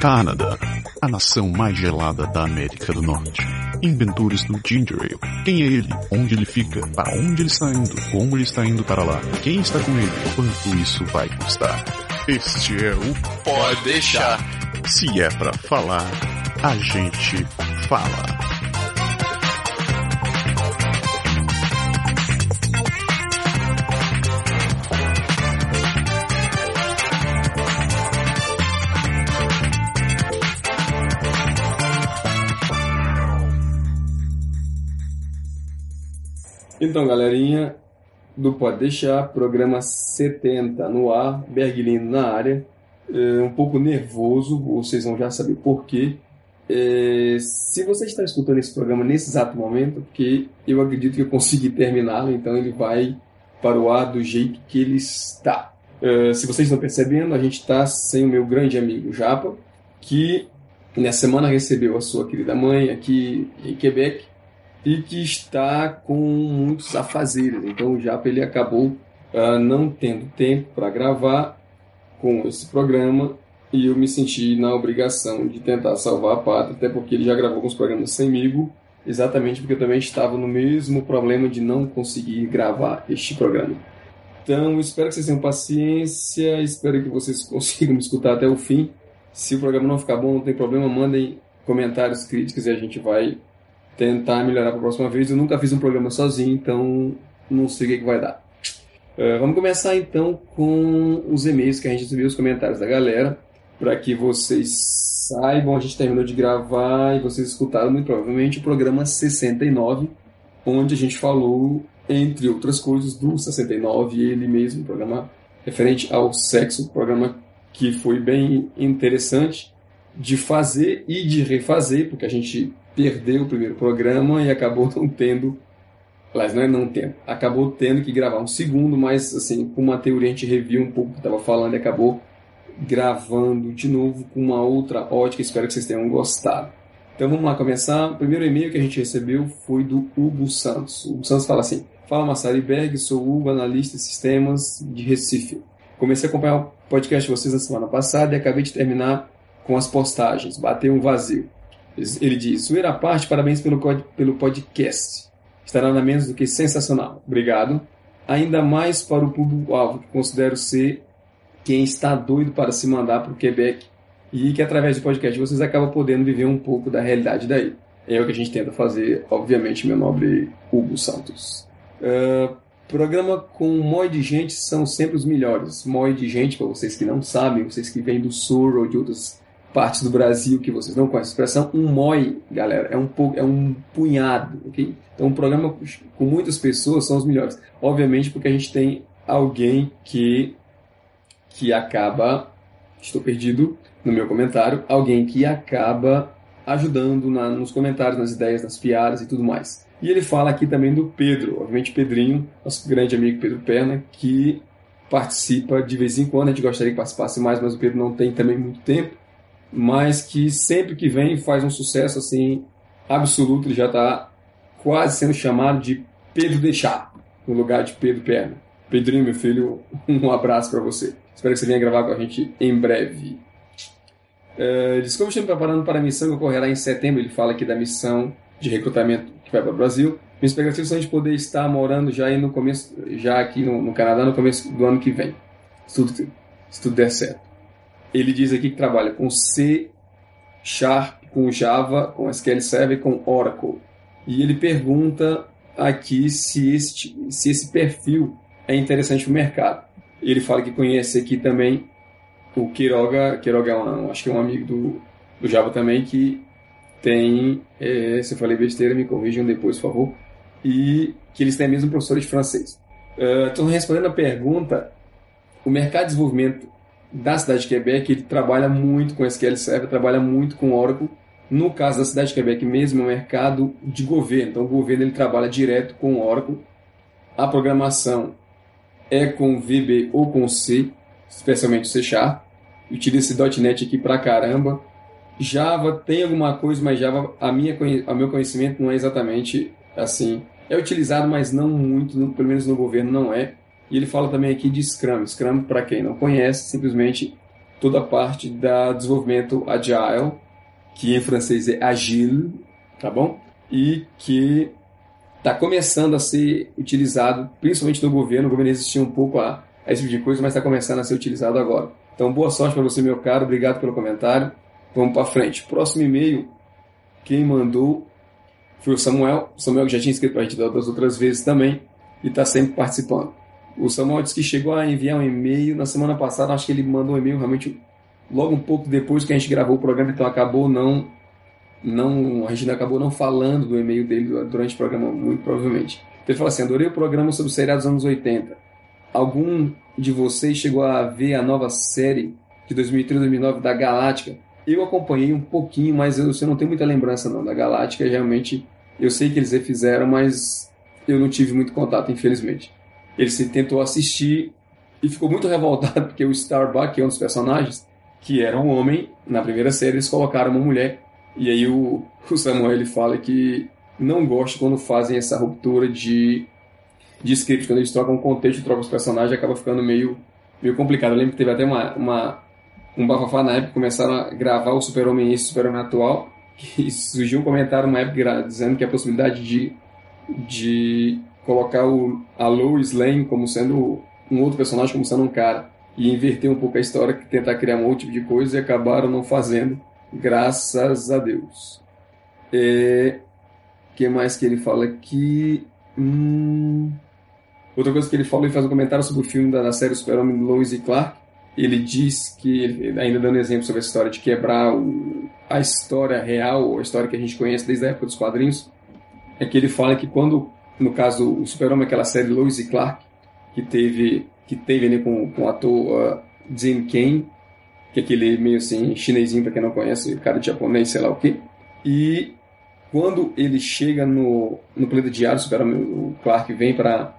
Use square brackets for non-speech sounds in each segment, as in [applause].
Canadá, a nação mais gelada da América do Norte. Inventores do Ginger Ale. Quem é ele? Onde ele fica? Para onde ele está indo? Como ele está indo para lá? Quem está com ele? Quanto isso vai custar? Este é o Pode deixar. Se é pra falar, a gente fala. Então, galerinha, do Pode Deixar, programa 70 no ar, Berglino na área, é, um pouco nervoso, vocês vão já saber por quê. É, se você está escutando esse programa nesse exato momento, porque eu acredito que eu consegui terminá-lo, então ele vai para o ar do jeito que ele está. É, se vocês estão percebendo, a gente está sem o meu grande amigo Japa, que nessa semana recebeu a sua querida mãe aqui em Quebec, e que está com muitos afazeres. Então o Japa ele acabou uh, não tendo tempo para gravar com esse programa e eu me senti na obrigação de tentar salvar a pátria, até porque ele já gravou alguns programas comigo, exatamente porque eu também estava no mesmo problema de não conseguir gravar este programa. Então, espero que vocês tenham paciência, espero que vocês [laughs] consigam me escutar até o fim. Se o programa não ficar bom, não tem problema, mandem comentários, críticas e a gente vai tentar melhorar para a próxima vez. Eu nunca fiz um programa sozinho, então não sei o que, que vai dar. Uh, vamos começar então com os e-mails que a gente recebeu, os comentários da galera, para que vocês saibam. A gente terminou de gravar e vocês escutaram muito provavelmente o programa 69, onde a gente falou, entre outras coisas, do 69, ele mesmo, programa referente ao sexo, programa que foi bem interessante de fazer e de refazer, porque a gente perdeu o primeiro programa e acabou não tendo. Aliás, não é não tendo. Acabou tendo que gravar um segundo, mas assim, com uma teoria a gente reviu um pouco o que estava falando e acabou gravando de novo com uma outra ótica. Espero que vocês tenham gostado. Então vamos lá começar. O primeiro e-mail que a gente recebeu foi do Hugo Santos. O Hugo Santos fala assim: Fala Massari Berg, sou Hugo, analista de sistemas de Recife. Comecei a acompanhar o podcast de vocês na semana passada e acabei de terminar com as postagens. Bateu um vazio. Ele diz: Zoeira à parte, parabéns pelo, pelo podcast. Estará na menos do que sensacional. Obrigado. Ainda mais para o público-alvo, que considero ser quem está doido para se mandar para o Quebec e que através do podcast vocês acabam podendo viver um pouco da realidade daí. É o que a gente tenta fazer, obviamente, meu nobre Hugo Santos. Uh, programa com moi de gente são sempre os melhores. Moi de gente, para vocês que não sabem, vocês que vêm do Sul ou de outras partes do Brasil que vocês não conhecem a expressão, um MOI, galera, é um, é um punhado, ok? Então, um programa com muitas pessoas são os melhores. Obviamente, porque a gente tem alguém que, que acaba, estou perdido no meu comentário, alguém que acaba ajudando na, nos comentários, nas ideias, nas piadas e tudo mais. E ele fala aqui também do Pedro, obviamente Pedrinho, nosso grande amigo Pedro Perna, que participa de vez em quando, a gente gostaria que participasse mais, mas o Pedro não tem também muito tempo mas que sempre que vem faz um sucesso assim absoluto. Ele já está quase sendo chamado de Pedro Deixar, no lugar de Pedro Perna. Pedrinho, meu filho, um abraço para você. Espero que você venha gravar com a gente em breve. Uh, diz como estou me preparando para a missão que ocorrerá em setembro. Ele fala aqui da missão de recrutamento que vai para o Brasil. Minha expectativa é a gente poder estar morando já aí no começo, já aqui no, no Canadá no começo do ano que vem. Se tudo, se tudo der certo. Ele diz aqui que trabalha com C, Sharp, com Java, com SQL Server, com Oracle. E ele pergunta aqui se esse, se esse perfil é interessante para o mercado. Ele fala que conhece aqui também o Quiroga, Quiroga é um, acho que é um amigo do, do Java também, que tem, é, se eu falei besteira, me corrijam depois, por favor, e que eles têm mesmo professores de francês. Uh, então, respondendo a pergunta, o mercado de desenvolvimento da cidade de Quebec, ele trabalha muito com SQL Server, trabalha muito com Oracle. No caso da cidade de Quebec mesmo, é um mercado de governo. Então, o governo ele trabalha direto com Oracle. A programação é com VB ou com C, especialmente C Sharp. Utiliza esse .NET aqui pra caramba. Java tem alguma coisa, mas Java, a minha, a meu conhecimento não é exatamente assim. É utilizado, mas não muito, pelo menos no governo não é. E ele fala também aqui de Scrum. Scrum, para quem não conhece, simplesmente toda a parte da desenvolvimento agile, que em francês é agile, tá bom? E que está começando a ser utilizado, principalmente no governo. O governo resistia um pouco a, a esse tipo de coisa, mas está começando a ser utilizado agora. Então, boa sorte para você, meu caro. Obrigado pelo comentário. Vamos para frente. Próximo e-mail, quem mandou foi o Samuel. O Samuel já tinha escrito para a gente das outras vezes também e está sempre participando. O Samuel disse que chegou a enviar um e-mail na semana passada. Acho que ele mandou um e-mail realmente logo um pouco depois que a gente gravou o programa, então acabou não não a gente acabou não falando do e-mail dele durante o programa, muito provavelmente. Ele falou assim: adorei o programa sobre seriados dos anos 80. Algum de vocês chegou a ver a nova série de 2003 2009 da Galáctica? Eu acompanhei um pouquinho, mas eu, eu não tenho muita lembrança não da Galáctica. Realmente, eu sei que eles refizeram, mas eu não tive muito contato, infelizmente. Ele se tentou assistir e ficou muito revoltado [laughs] porque o Starbuck, que é um dos personagens, que era um homem, na primeira série eles colocaram uma mulher e aí o, [laughs] o Samuel ele fala que não gosta quando fazem essa ruptura de, de script, quando eles trocam o contexto, trocam os personagens, acaba ficando meio, meio complicado. Eu lembro que teve até uma, uma um bafafá na época, começaram a gravar o Super-Homem esse Super-Homem atual, [laughs] e surgiu um comentário na época dizendo que a possibilidade de, de colocar o, a Lois Lane como sendo um outro personagem, como sendo um cara, e inverter um pouco a história, tentar criar um outro tipo de coisa, e acabaram não fazendo Graças a Deus. É, que mais que ele fala aqui? Hum, outra coisa que ele fala, ele faz um comentário sobre o filme da, da série Super-Homem Lois e Clark. Ele diz que, ainda dando exemplo sobre a história de quebrar o, a história real, a história que a gente conhece desde a época dos quadrinhos, é que ele fala que quando, no caso, o Super-Homem, aquela série Lois e Clark, que teve, que teve ali com, com o ator uh, Jim Kane, que é aquele meio assim, chinesinho, para quem não conhece, cara de japonês, sei lá o quê. E quando ele chega no, no planeta diário, super, o Clark vem para.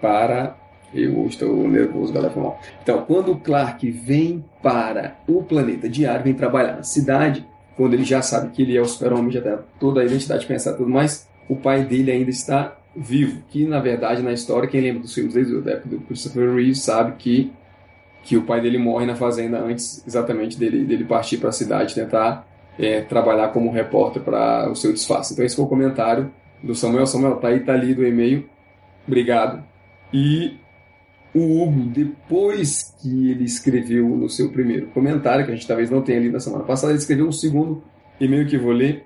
para eu estou nervoso, galera, foi mal. Então, quando o Clark vem para o planeta diário, vem trabalhar na cidade, quando ele já sabe que ele é o super-homem, já tem toda a identidade pensada e tudo mais, o pai dele ainda está vivo. Que, na verdade, na história, quem lembra dos filmes desde época do Christopher Reeve sabe que que o pai dele morre na fazenda antes exatamente dele, dele partir para a cidade tentar é, trabalhar como repórter para o seu disfarce. Então esse foi o comentário do Samuel. Samuel, tá aí, tá ali do e-mail. Obrigado. E o Hugo, depois que ele escreveu no seu primeiro comentário, que a gente talvez não tenha lido na semana passada, ele escreveu um segundo e-mail que vou ler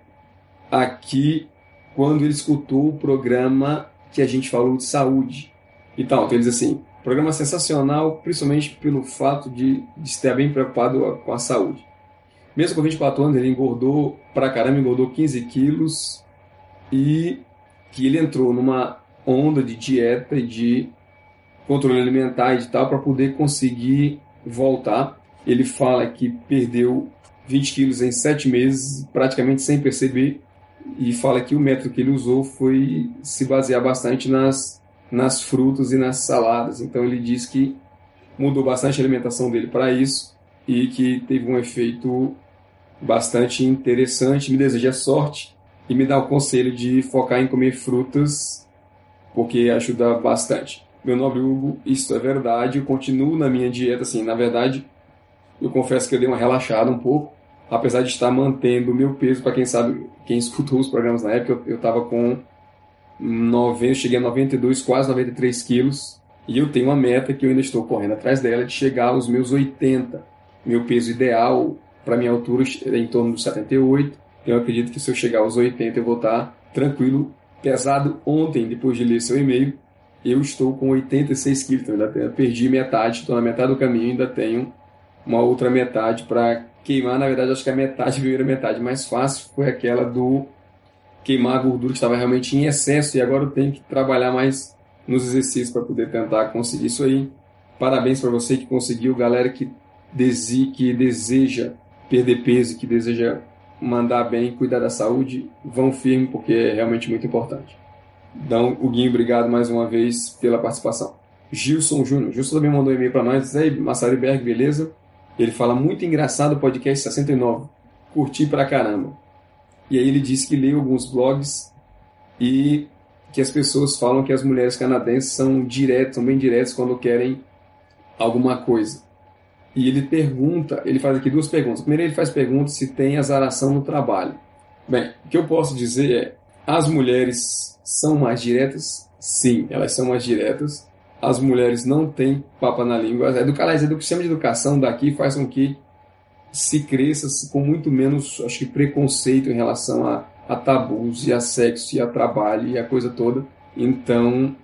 aqui quando ele escutou o programa que a gente falou de saúde. Então, então ele diz assim: Programa sensacional, principalmente pelo fato de, de estar bem preocupado com a saúde. Mesmo com 24 anos, ele engordou pra caramba, engordou 15 quilos e que ele entrou numa onda de dieta e de controle alimentar e de tal para poder conseguir voltar. Ele fala que perdeu 20 quilos em 7 meses, praticamente sem perceber, e fala que o método que ele usou foi se basear bastante nas nas frutas e nas saladas. Então ele diz que mudou bastante a alimentação dele para isso e que teve um efeito bastante interessante. Me deseja sorte e me dá o conselho de focar em comer frutas porque ajuda bastante. Meu nobre Hugo, isso é verdade. Eu continuo na minha dieta, assim, na verdade, eu confesso que eu dei uma relaxada um pouco, apesar de estar mantendo o meu peso. Para quem sabe, quem [laughs] escutou os programas na época, eu estava com 90, cheguei a 92, quase 93 quilos. E eu tenho uma meta que eu ainda estou correndo atrás dela de chegar aos meus 80. Meu peso ideal para minha altura é em torno dos 78. Eu acredito que se eu chegar aos 80 eu vou estar tranquilo. Pesado ontem, depois de ler seu e-mail, eu estou com 86 quilos. Então ainda perdi metade, estou na metade do caminho ainda tenho uma outra metade para queimar. Na verdade, acho que a metade, a primeira metade mais fácil foi aquela do queimar a gordura que estava realmente em excesso e agora eu tenho que trabalhar mais nos exercícios para poder tentar conseguir isso aí. Parabéns para você que conseguiu, galera que, desi, que deseja perder peso, que deseja mandar bem, cuidar da saúde, vão firme porque é realmente muito importante. Então, o Guinho, obrigado mais uma vez pela participação. Gilson Júnior. Gilson também mandou um e-mail para nós. Aí, Massariberg, beleza? Ele fala, muito engraçado o podcast 69. Curti pra caramba. E aí ele disse que lê alguns blogs e que as pessoas falam que as mulheres canadenses são diretas, são bem diretas quando querem alguma coisa. e ele pergunta, ele faz aqui duas perguntas. Primeiro ele faz pergunta se tem azaração no trabalho. Bem, o que eu posso dizer é, as mulheres são mais diretas? Sim, elas são mais diretas. As mulheres não têm papa na língua. Aliás, o sistema de educação daqui faz com que se cresça com muito menos, acho que, preconceito em relação a, a tabus e a sexo e a trabalho e a coisa toda. Então,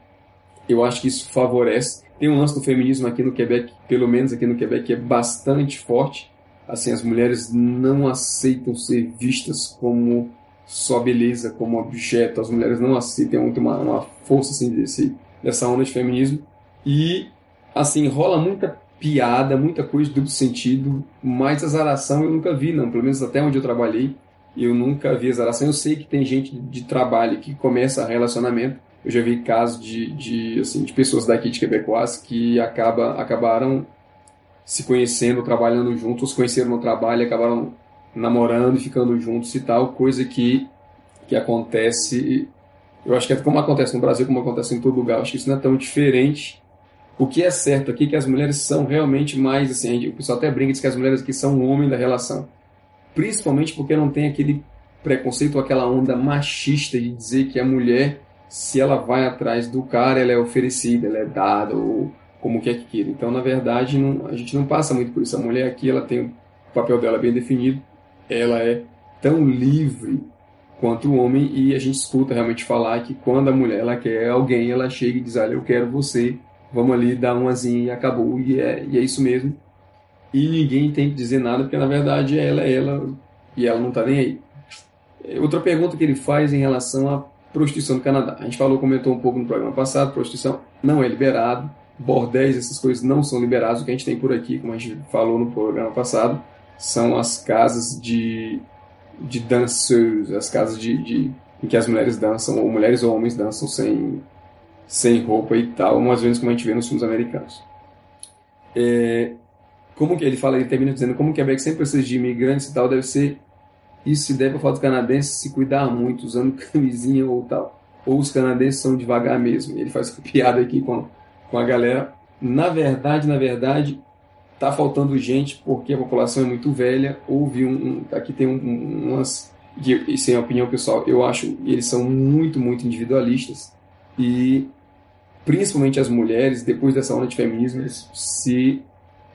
eu acho que isso favorece. Tem um lance do feminismo aqui no Quebec, pelo menos aqui no Quebec, que é bastante forte. Assim, as mulheres não aceitam ser vistas como só beleza, como objeto. As mulheres não aceitam muito uma, uma força assim, desse, dessa onda de feminismo. E, assim, rola muita piada, muita coisa duplo sentido, mas azaração eu nunca vi, não. Pelo menos até onde eu trabalhei, eu nunca vi azaração. Eu sei que tem gente de trabalho que começa relacionamento. Eu já vi casos de, de, assim, de pessoas daqui de Quebecois que acaba, acabaram se conhecendo, trabalhando juntos, conheceram no trabalho acabaram namorando e ficando juntos e tal, coisa que, que acontece, eu acho que é como acontece no Brasil, como acontece em todo lugar, acho que isso não é tão diferente. O que é certo aqui é que as mulheres são realmente mais, assim, o pessoal até brinca diz que as mulheres aqui são o homem da relação. Principalmente porque não tem aquele preconceito, aquela onda machista de dizer que a mulher, se ela vai atrás do cara, ela é oferecida, ela é dada, ou como quer que queira. Então, na verdade, não, a gente não passa muito por isso. A mulher aqui, ela tem o papel dela bem definido, ela é tão livre quanto o homem e a gente escuta realmente falar que quando a mulher ela quer alguém, ela chega e diz, olha, eu quero você, vamos ali dar umazinha e acabou, e é, e é isso mesmo. E ninguém tem que dizer nada, porque na verdade ela é ela e ela não está nem aí. Outra pergunta que ele faz em relação à prostituição no Canadá. A gente falou, comentou um pouco no programa passado, prostituição não é liberado, bordéis, essas coisas não são liberados. O que a gente tem por aqui, como a gente falou no programa passado, são as casas de, de dancers, as casas de, de, em que as mulheres dançam, ou mulheres ou homens dançam sem, sem roupa e tal, umas vezes como a gente vê nos filmes americanos. É, como que ele fala, ele termina dizendo como que a Quebec sempre precisa de imigrantes e tal, deve ser isso se deve ao fato dos canadenses se cuidar muito, usando [laughs] camisinha ou tal. Ou os canadenses são devagar mesmo. Ele faz [laughs] piada aqui com, com a galera. Na verdade, na verdade, tá faltando gente porque a população é muito velha. Houve um, um aqui tem um, umas isso é a opinião pessoal. Eu acho eles são muito muito individualistas e principalmente as mulheres depois dessa onda de feminismo eles se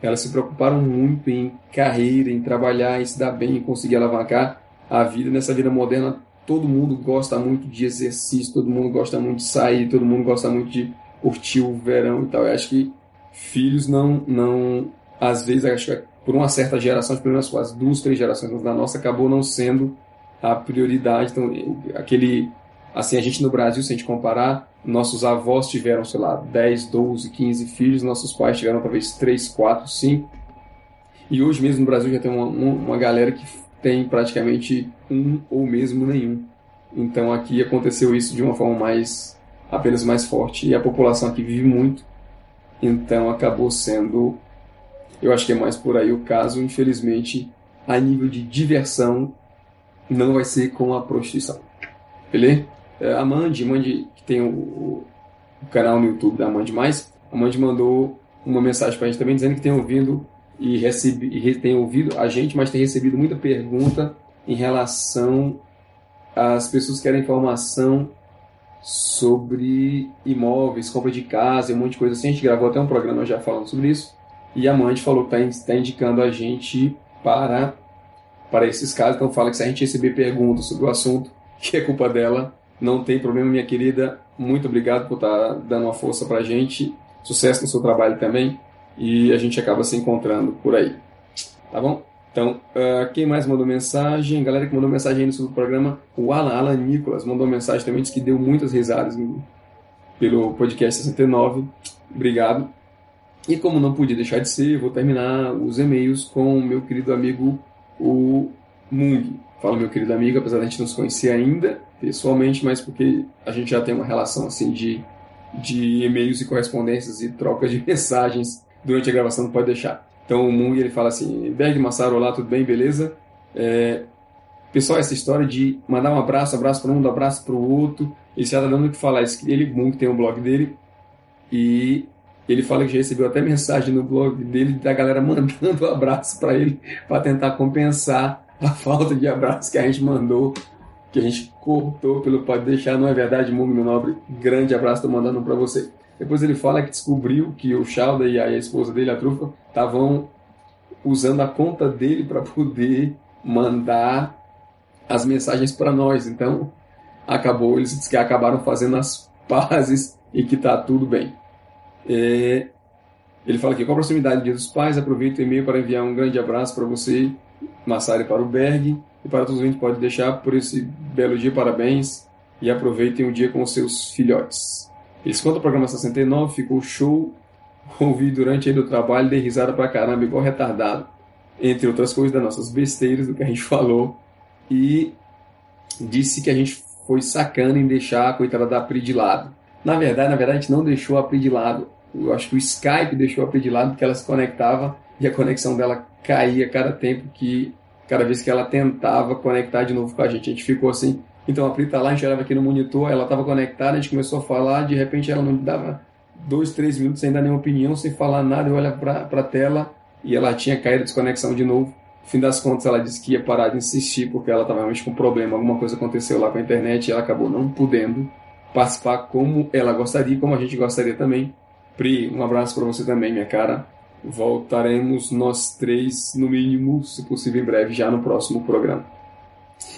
elas se preocuparam muito em carreira, em trabalhar, em se dar bem, em conseguir alavancar a vida nessa vida moderna. Todo mundo gosta muito de exercício, todo mundo gosta muito de sair, todo mundo gosta muito de curtir o verão e tal. Eu acho que filhos não não às vezes, acho que por uma certa geração, pelo menos quase duas, três gerações da nossa, acabou não sendo a prioridade. Então, aquele. Assim, a gente no Brasil, se a gente comparar, nossos avós tiveram, sei lá, 10, 12, 15 filhos, nossos pais tiveram talvez 3, 4, 5. E hoje mesmo no Brasil já tem uma, uma galera que tem praticamente um ou mesmo nenhum. Então aqui aconteceu isso de uma forma mais apenas mais forte e a população aqui vive muito. Então acabou sendo eu acho que é mais por aí o caso. Infelizmente, a nível de diversão, não vai ser com a prostituição. Beleza? É, a Mandy, Mandy que tem o, o, canal no YouTube da Mandy Mais, a Mandy mandou uma mensagem para a gente também dizendo que tem ouvido e, recebe, tem ouvido a gente, mas tem recebido muita pergunta em relação às pessoas que querem informação sobre imóveis, compra de casa um monte de coisa assim. A gente gravou até um programa já falando sobre isso. E a Mandy falou que está tá indicando a gente para, para esses casos. Então fala que se a gente receber perguntas sobre o assunto, [laughs] que é culpa dela, não tem problema, minha querida. Muito obrigado por estar tá dando uma força para a gente. Sucesso no seu trabalho também. E a gente acaba se encontrando por aí. Tá bom? Então, uh, quem mais mandou mensagem? Galera que mandou mensagem aí no seu programa, o Alan, Alan Nicolas, mandou mensagem também, disse que deu muitas risadas pelo podcast 69. Obrigado. E como não podia deixar de ser, vou terminar os e-mails com o meu querido amigo, o Mung. Fala, meu querido amigo, apesar de a gente não se conhecer ainda pessoalmente, mas porque a gente já tem uma relação assim de, de e-mails e correspondências e trocas de [laughs] mensagens durante a gravação, não pode deixar. Então o Mung ele fala assim: Berg Massaro, olá, tudo bem, beleza? É, pessoal, essa história de mandar um abraço, abraço para um, abraço para o outro, ele já está dando o que falar. Ele, Mung, tem um blog dele e Ele fala que já recebeu até mensagem no blog dele da galera mandando [laughs] abraço para ele para tentar compensar a falta de abraço que a gente mandou, que a gente cortou pelo Pode Deixar. Não é verdade, Múmio Nobre? Grande abraço, tô mandando para você. Depois ele fala que descobriu que o Chalda e a esposa dele, a Trufa, estavam usando a conta dele para poder mandar as mensagens para nós. Então, acabou, eles que acabaram fazendo as pazes e que tá tudo bem. É, ele fala aqui, com a proximidade do Dia dos Pais, aproveito o e-mail para enviar um grande abraço para você, Massari, para o Berg e para todos os que pode deixar por esse belo dia, parabéns e aproveitem o dia com seus filhotes. Eles contam o programa 69, ficou show, [laughs] ouvi durante aí o trabalho, dei risada pra caramba, igual retardado, entre outras coisas das nossas besteiras do que a gente [laughs] falou, e disse que a gente foi sacando em deixar a coitada da Pri de lado. Na verdade, na verdade, a gente não deixou a Pri de lado. Eu acho que o Skype deixou a Pri de lado porque ela se conectava e a conexão dela caía cada tempo que, cada vez que ela tentava conectar de novo com a gente. A gente ficou assim. Então a Pri tá lá, a gente olhava aqui no monitor, ela estava conectada, a gente começou a falar, de repente ela não dava dois, três minutos sem dar nenhuma opinião, sem falar nada, eu olhava para a tela e ela tinha caído a desconexão de novo. No fim das contas, ela disse que ia parar de insistir porque ela estava realmente com problema, alguma coisa aconteceu lá com a internet e ela acabou não podendo participar como ela gostaria, como a gente gostaria também. Pri, um abraço para você também, minha cara. Voltaremos nós três, no mínimo, se possível, em breve, já no próximo programa.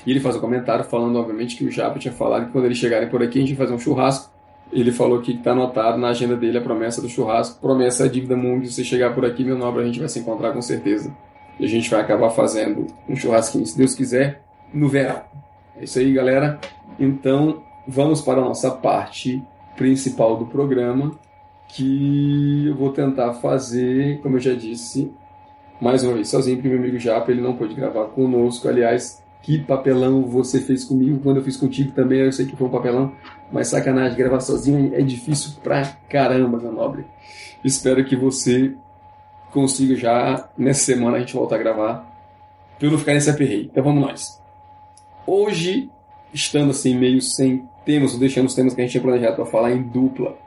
E ele faz um comentário falando, obviamente, que o Japa tinha falado que quando eles chegarem por aqui a gente vai fazer um churrasco. Ele falou que está anotado na agenda dele a promessa do churrasco. Promessa é dívida mundo. Se chegar por aqui, meu nobre, a gente vai se encontrar com certeza. E a gente vai acabar fazendo um churrasquinho, se Deus quiser, no verão. É isso aí, galera. Então, vamos para a nossa parte principal do programa, que eu vou tentar fazer, como eu já disse, mais uma vez sozinho, porque meu amigo Japa ele não pôde gravar conosco. Aliás, que papelão você fez comigo quando eu fiz contigo também. Eu sei que foi um papelão, mas sacanagem, gravar sozinho é difícil pra caramba, meu nobre. Espero que você consiga já nessa semana a gente voltar a gravar, pra eu não ficar nesse aperreio. Então vamos nós. Hoje, estando assim meio sem temas, deixando os temas que a gente tinha planejado para falar em dupla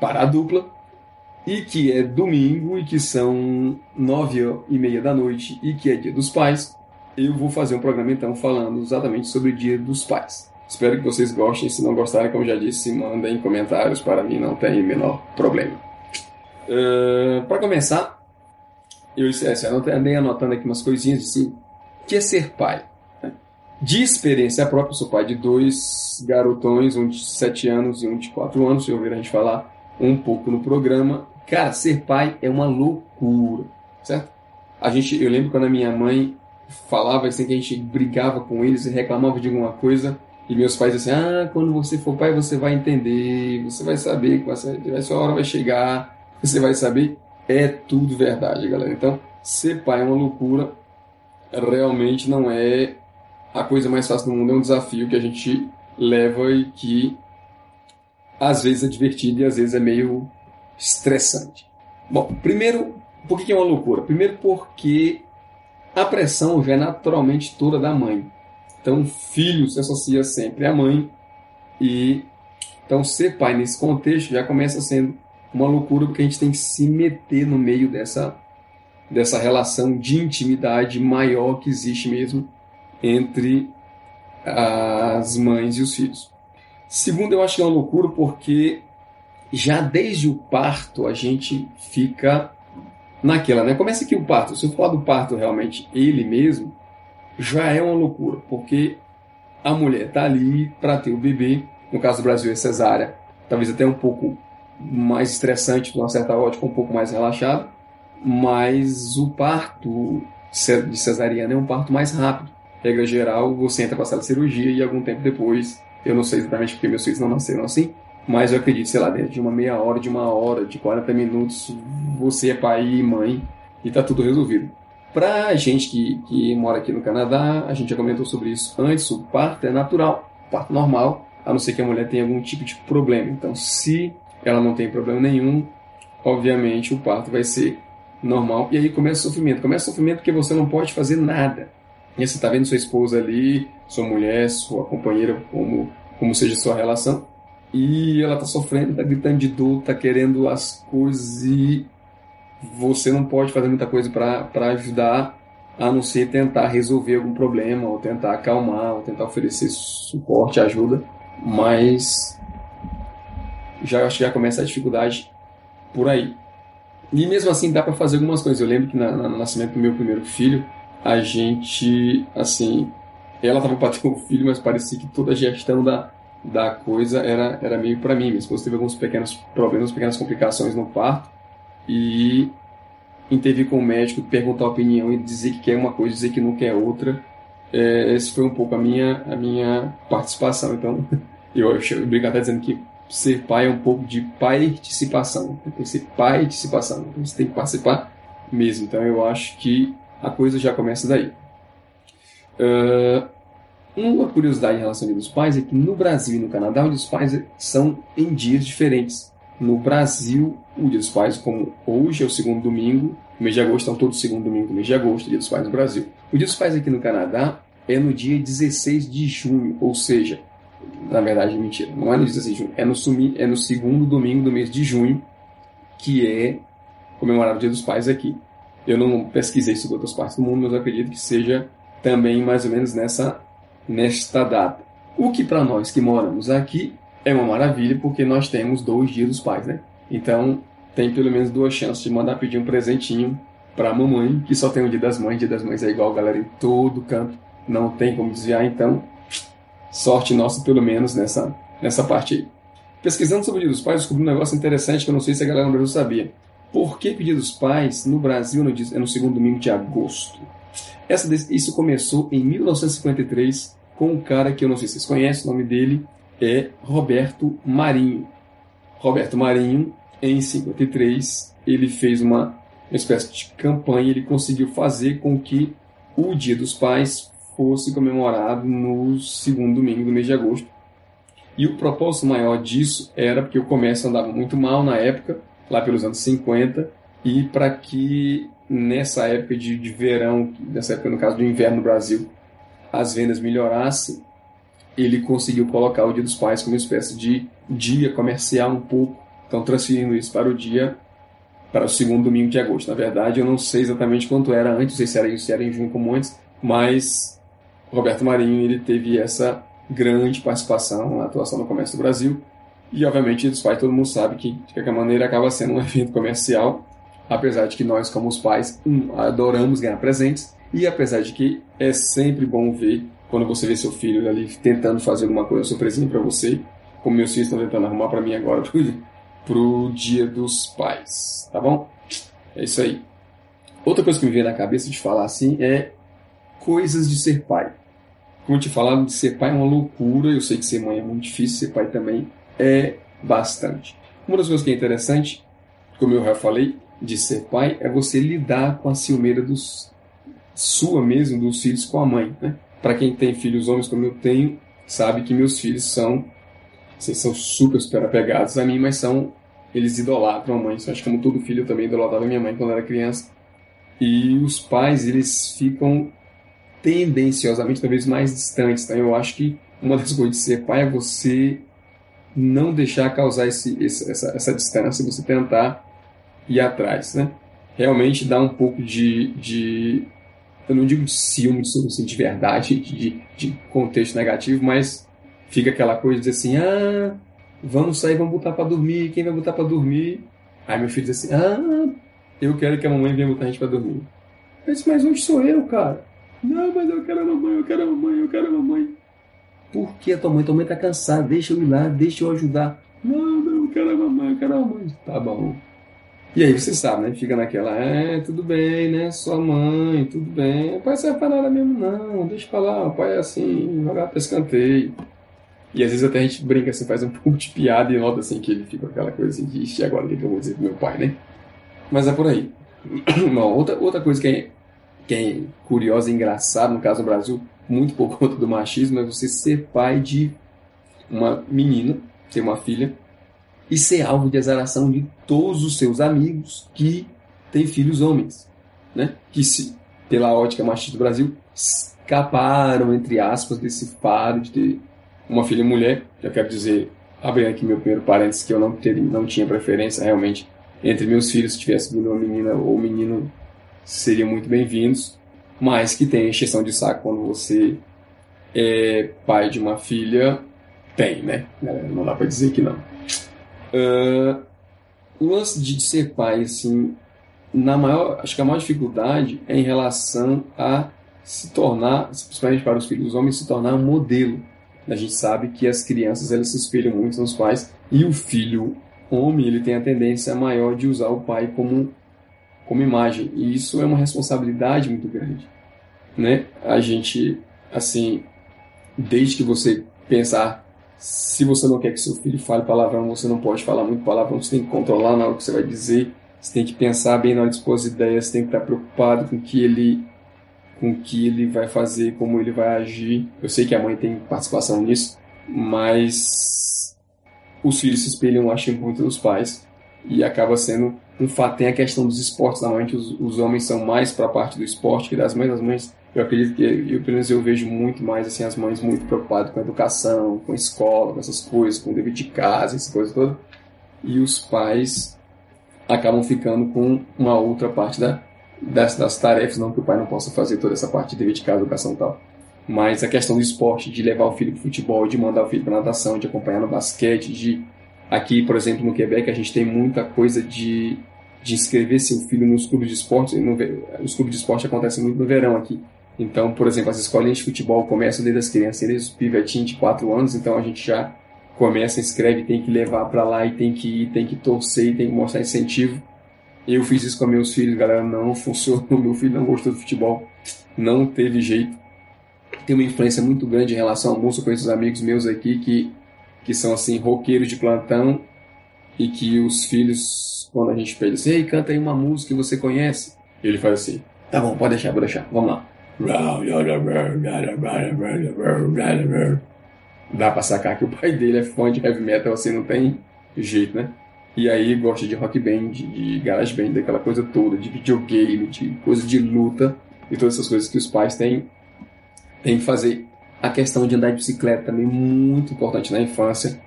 para a dupla, e que é domingo e que são nove e meia da noite e que é dia dos pais, eu vou fazer um programa então falando exatamente sobre o dia dos pais. Espero que vocês gostem. Se não gostarem, como já disse, mandem comentários para mim, não tem menor problema. Uh, para começar, eu, é, andei anotando aqui umas coisinhas assim. O que é ser pai? De experiência própria, sou pai de dois garotões, um de 7 anos e um de 4 anos, se ouvir a gente falar um pouco no programa. Cara, ser pai é uma loucura, certo? A gente, eu lembro quando a minha mãe falava assim que a gente brigava com eles e reclamava de alguma coisa, e meus pais assim, ah, quando você for pai você vai entender, você vai saber que a sua hora vai chegar, você vai saber. É tudo verdade, galera. Então, ser pai é uma loucura, realmente não é a coisa mais fácil do mundo é um desafio que a gente leva e que às vezes é divertido e às vezes é meio estressante. Bom, primeiro, por que é uma loucura? Primeiro porque a pressão já é naturalmente toda da mãe. Então, filho se associa sempre à mãe e então ser pai nesse contexto já começa sendo uma loucura porque a gente tem que se meter no meio dessa dessa relação de intimidade maior que existe mesmo entre as mães e os filhos. Segundo, eu acho que é uma loucura porque já desde o parto a gente fica naquela, né? Começa aqui o parto. Se eu falar do parto realmente ele mesmo, já é uma loucura, porque a mulher está ali para ter o bebê. No caso do Brasil é cesárea, talvez até um pouco mais estressante, de uma certa ótica, um pouco mais relaxado, mas o parto de cesariana é um parto mais rápido regra geral, você entra para a sala de cirurgia e algum tempo depois, eu não sei exatamente porque meus filhos não nasceram assim, mas eu acredito, sei lá, dentro de uma meia hora, de uma hora, de 40 minutos, você é pai e mãe e tá tudo resolvido. Pra gente que, que mora aqui no Canadá, a gente já comentou sobre isso antes, o parto é natural, parto normal, a não ser que a mulher tenha algum tipo de problema. Então, se ela não tem problema nenhum, obviamente o parto vai ser normal. E aí começa o sofrimento. Começa o sofrimento porque você não pode fazer nada. E você está vendo sua esposa ali, sua mulher, sua companheira, como, como seja sua relação, e ela tá sofrendo, tá gritando de dor, tá querendo as coisas e você não pode fazer muita coisa para ajudar a não ser tentar resolver algum problema, ou tentar acalmar, ou tentar oferecer suporte, ajuda, mas já acho que já começa a dificuldade por aí. E mesmo assim dá para fazer algumas coisas. Eu lembro que na, no nascimento do meu primeiro filho, a gente, assim, ela tava para ter um filho, mas parecia que toda a gestão da, da coisa era, era meio para mim. Minha esposa teve alguns pequenos problemas, pequenas complicações no parto e intervir com o médico, perguntar a opinião e dizer que quer uma coisa, dizer que não quer outra. É, esse foi um pouco a minha, a minha participação. Então, [laughs] eu, eu brinco até dizendo que ser pai é um pouco de participação. Tem que ser participação. Você tem que participar mesmo. Então, eu acho que a coisa já começa daí. Uh, uma curiosidade em relação ao Dia dos Pais é que no Brasil e no Canadá, os pais são em dias diferentes. No Brasil, o Dia dos Pais, como hoje é o segundo domingo, no mês de agosto, estão todos segundo domingo do mês de agosto, Dia dos Pais no Brasil. O Dia dos Pais aqui no Canadá é no dia 16 de junho, ou seja, na verdade, mentira, não é no 16 de junho, é no, sumi, é no segundo domingo do mês de junho, que é comemorado o Dia dos Pais aqui. Eu não pesquisei sobre outras partes do mundo, mas eu acredito que seja também mais ou menos nessa nesta data. O que para nós que moramos aqui é uma maravilha, porque nós temos dois dias dos pais, né? Então, tem pelo menos duas chances de mandar pedir um presentinho para a mamãe, que só tem o dia das mães. Dia das mães é igual galera em todo canto, não tem como desviar, então, sorte nossa pelo menos nessa, nessa parte aí. Pesquisando sobre o dia dos pais, descobri um negócio interessante que eu não sei se a galera no Brasil sabia. Por que pedir dos pais no Brasil é no segundo domingo de agosto? Essa, isso começou em 1953 com um cara que eu não sei se vocês conhecem, o nome dele é Roberto Marinho. Roberto Marinho, em 53, ele fez uma espécie de campanha, ele conseguiu fazer com que o Dia dos Pais fosse comemorado no segundo domingo do mês de agosto. E o propósito maior disso era porque o comércio andava muito mal na época, lá pelos anos 50, e para que nessa época de, de verão, nessa época no caso do inverno no Brasil, as vendas melhorassem, ele conseguiu colocar o Dia dos Pais como uma espécie de dia comercial um pouco, então transferindo isso para o dia para o segundo domingo de agosto. Na verdade, eu não sei exatamente quanto era antes, não sei se era se era em junho como antes, mas Roberto Marinho ele teve essa grande participação na atuação no comércio do Brasil. E obviamente dos pais todo mundo sabe que de qualquer maneira acaba sendo um [laughs] evento comercial, apesar de que nós como os pais um, adoramos ganhar presentes e apesar de que é sempre bom ver quando você vê seu filho ali tentando fazer alguma coisa surpresinha para você, como meus filhos estão tentando arrumar para mim agora pro, pro Dia dos Pais, tá bom? É isso aí. Outra coisa que me veio na cabeça de falar assim é coisas de ser pai. Como te falava, de ser pai é uma loucura. Eu sei que ser mãe é muito difícil, ser pai também é bastante. Uma das coisas que é interessante, como eu já falei, de ser pai é você lidar com a ciumeira dos sua mesmo dos filhos com a mãe, né? Para quem tem filhos homens como eu tenho, sabe que meus filhos são assim, são super super apegados a mim, mas são eles idolatram a mãe. Eu acho que como todo filho eu também idolatrava minha mãe quando era criança. E os pais, eles ficam tendenciosamente talvez mais distantes. Então eu acho que uma das coisas de ser pai é você não deixar causar esse, essa, essa distância, você tentar ir atrás, né? Realmente dá um pouco de, de eu não digo de ciúme, de, assim, de verdade, de, de contexto negativo, mas fica aquela coisa de dizer assim, ah, vamos sair, vamos botar para dormir, quem vai botar para dormir? Aí meu filho diz assim, ah, eu quero que a mamãe venha botar a gente para dormir. Eu disse, mas onde sou eu, cara? Não, mas eu quero a mamãe, eu quero a mamãe, eu quero a mamãe. Por que a tua mãe? Tua mãe tá cansada, deixa eu ir lá, deixa eu ajudar. Não, não, eu quero a mamãe, eu quero a mamãe. Tá bom. E aí você sabe, né? Fica naquela, é, tudo bem, né? Sua mãe, tudo bem. O pai serve pra nada mesmo, não. Deixa pra lá, o pai é assim, jogar pra escanteio. E às vezes até a gente brinca assim, faz um pouco de piada e nota assim que ele fica aquela coisa assim, e agora o que, eu vou dizer pro meu pai, né? Mas é por aí. [clears throat] Bom, outra, outra coisa que é, que é curiosa e engraçada, no caso do Brasil, muito por conta do machismo, é você ser pai de uma menina, ter uma filha, e ser alvo de exaração de todos os seus amigos que têm filhos homens, né? Que se, pela ótica machista do Brasil, escaparam, entre aspas, desse faro de ter uma filha mulher, já quero dizer, abrindo aqui meu primeiro parênteses, que eu não, ter, não tinha preferência realmente entre meus filhos, se tivesse vindo uma menina ou um menino, seriam muito bem-vindos, mas que tem exceção de saco quando você é pai de uma filha, tem, né? Não dá pra dizer que não. Uh, o lance de ser pai, assim, na maior, acho que a maior dificuldade é em relação a se tornar, principalmente para os filhos homens, se tornar um modelo. A gente sabe que as crianças elas se espelham muito nos pais e o filho homem ele tem a tendência maior de usar o pai como como imagem e isso é uma responsabilidade muito grande, né? A gente assim, desde que você pensar se você não quer que seu filho fale palavrão, você não pode falar muito palavrão, você tem que controlar na hora que você vai dizer, você tem que pensar bem na hora de expor as ideias, você tem que estar preocupado com que ele com que ele vai fazer, como ele vai agir. Eu sei que a mãe tem participação nisso, mas os filhos se espelham, acho, muito nos pais e acaba sendo um fato. Tem a questão dos esportes, normalmente os, os homens são mais para a parte do esporte que das mães. As mães, eu acredito que, eu, pelo menos eu vejo muito mais assim as mães muito preocupadas com a educação, com a escola, com essas coisas, com o dever de casa, essas coisas todas. E os pais acabam ficando com uma outra parte da, das, das tarefas, não que o pai não possa fazer toda essa parte de dever de casa, educação e tal. Mas a questão do esporte, de levar o filho para futebol, de mandar o filho para natação, de acompanhar no basquete, de aqui, por exemplo, no Quebec, a gente tem muita coisa de, de inscrever seu filho nos clubes de esporte. No, os clubes de esporte acontecem muito no verão aqui. Então, por exemplo, as escolinhas de futebol começam desde as crianças, desde os pivetinhos de 4 anos, então a gente já começa, inscreve, tem que levar para lá e tem que ir, tem que torcer e tem que mostrar incentivo. Eu fiz isso com meus filhos, galera, não [laughs] funcionou. Meu filho não gostou do futebol, não teve jeito. Tem uma influência muito grande em relação ao música. Eu conheço amigos meus aqui que, que são assim, roqueiros de plantão e que os filhos, quando a gente pede assim, ei, canta aí uma música que você conhece, ele faz assim, tá bom, pode deixar, vou deixar, vamos lá. Dá pra sacar que o pai dele é fã de heavy metal, assim, não tem jeito, né? E aí gosta de rock band, de garage band, daquela coisa toda, de videogame, de coisa de luta e todas essas coisas que os pais têm, têm que fazer. A questão de andar de bicicleta também muito importante na infância.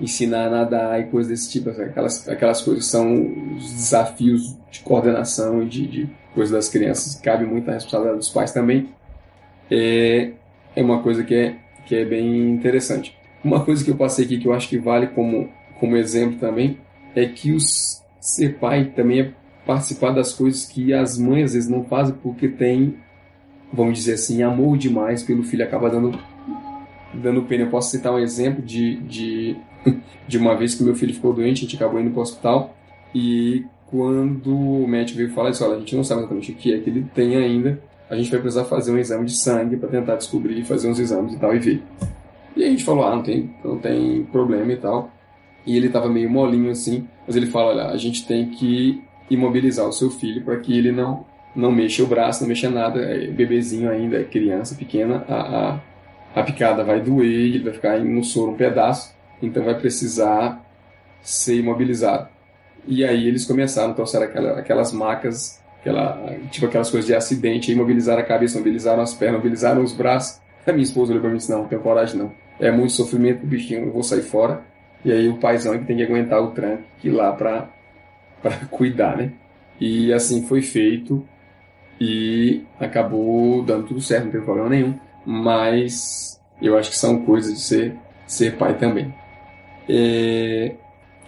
Ensinar a nadar e coisas desse tipo, aquelas, aquelas coisas são os desafios de coordenação e de, de coisas das crianças. Cabe muito responsabilidade dos pais também. É, é uma coisa que é, que é bem interessante. Uma coisa que eu passei aqui que eu acho que vale como, como exemplo também é que os, ser pai também é participar das coisas que as mães às vezes não fazem porque tem, vamos dizer assim, amor demais pelo filho, acaba dando, dando pena. Eu posso citar um exemplo de, de, [laughs] de uma vez que meu filho ficou doente, a gente acabou indo para o hospital e quando o médico veio falar isso, olha, a gente não sabe exatamente o que é que ele tem ainda, a gente vai precisar fazer um exame de sangue para tentar descobrir, fazer uns exames e tal e ver. E a gente falou, ah, não tem, não tem problema e tal e ele estava meio molinho assim, mas ele fala, olha, a gente tem que imobilizar o seu filho para que ele não não mexa o braço, não mexa nada, é bebezinho ainda, é criança pequena, a, a, a picada vai doer, ele vai ficar no soro um pedaço, então vai precisar ser imobilizado. E aí eles começaram, trouxeram aquela, aquelas macas, aquela, tipo aquelas coisas de acidente, imobilizaram a cabeça, imobilizaram as pernas, imobilizaram os braços. A minha esposa olhou para mim e disse, não, não tenho coragem não. É muito sofrimento pro bichinho, eu vou sair fora. E aí o paizão é que tem que aguentar o tranque ir lá para [laughs] cuidar, né? E assim foi feito e acabou dando tudo certo, não teve problema nenhum. Mas eu acho que são coisas de ser, ser pai também. É,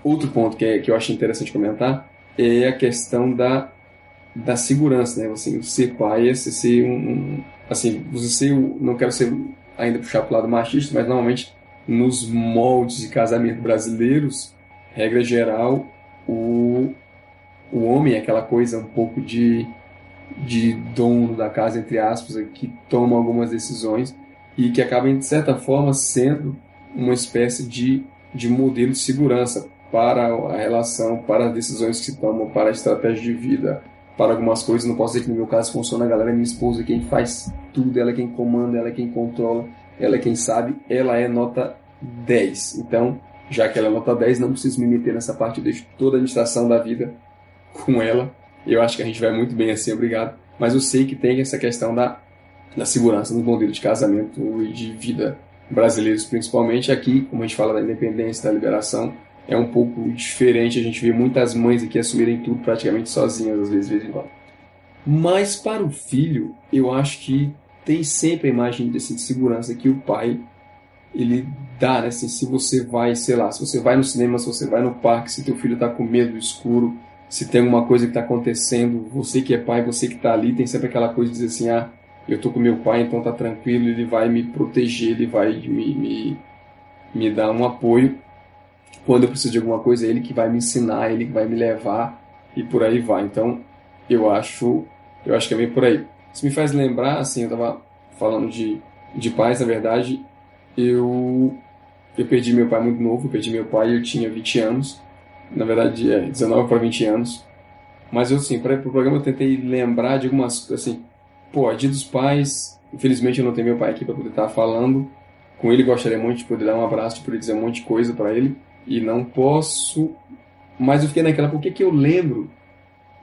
outro ponto que, é, que eu acho interessante comentar é a questão da, da segurança, né? Assim, ser pai é ser um, um assim, você ser, não quero ser ainda puxar para o lado machista, mas normalmente nos moldes de casamento brasileiros, regra geral, o, o homem é aquela coisa um pouco de, de dono da casa, entre aspas, que toma algumas decisões e que acaba, de certa forma, sendo uma espécie de, de modelo de segurança para a relação, para as decisões que tomam, para a estratégia de vida, para algumas coisas. Não posso dizer que no meu caso funciona, a galera é minha esposa quem faz tudo, ela é quem comanda, ela é quem controla, ela é quem sabe, ela é nota 10. Então, já que ela é nota 10, não preciso me meter nessa parte, eu deixo toda a administração da vida com ela. Eu acho que a gente vai muito bem assim, obrigado. Mas eu sei que tem essa questão da, da segurança no modelo de casamento e de vida brasileiros principalmente. Aqui, como a gente fala da independência, da liberação, é um pouco diferente. A gente vê muitas mães aqui assumirem tudo praticamente sozinhas, às vezes, de vez em quando. Mas para o filho, eu acho que tem sempre a imagem desse, de segurança que o pai ele dá, né? Assim, se você vai, sei lá, se você vai no cinema, se você vai no parque, se teu filho está com medo do escuro, se tem alguma coisa que está acontecendo, você que é pai, você que está ali, tem sempre aquela coisa de dizer assim, ah, eu tô com meu pai, então tá tranquilo, ele vai me proteger, ele vai me, me, me dar um apoio. Quando eu preciso de alguma coisa, é ele que vai me ensinar, ele que vai me levar e por aí vai. Então, eu acho, eu acho que é meio por aí. Isso me faz lembrar, assim, eu tava falando de, de pais, na verdade, eu, eu perdi meu pai muito novo, eu perdi meu pai eu tinha 20 anos, na verdade, é, 19 para 20 anos. Mas eu, assim, para o pro programa eu tentei lembrar de algumas, assim, pô, dia dos pais, infelizmente eu não tenho meu pai aqui para poder estar tá falando. Com ele gostaria muito de poder dar um abraço, de poder dizer um monte de coisa para ele. E não posso. Mas eu fiquei naquela, por que, que eu lembro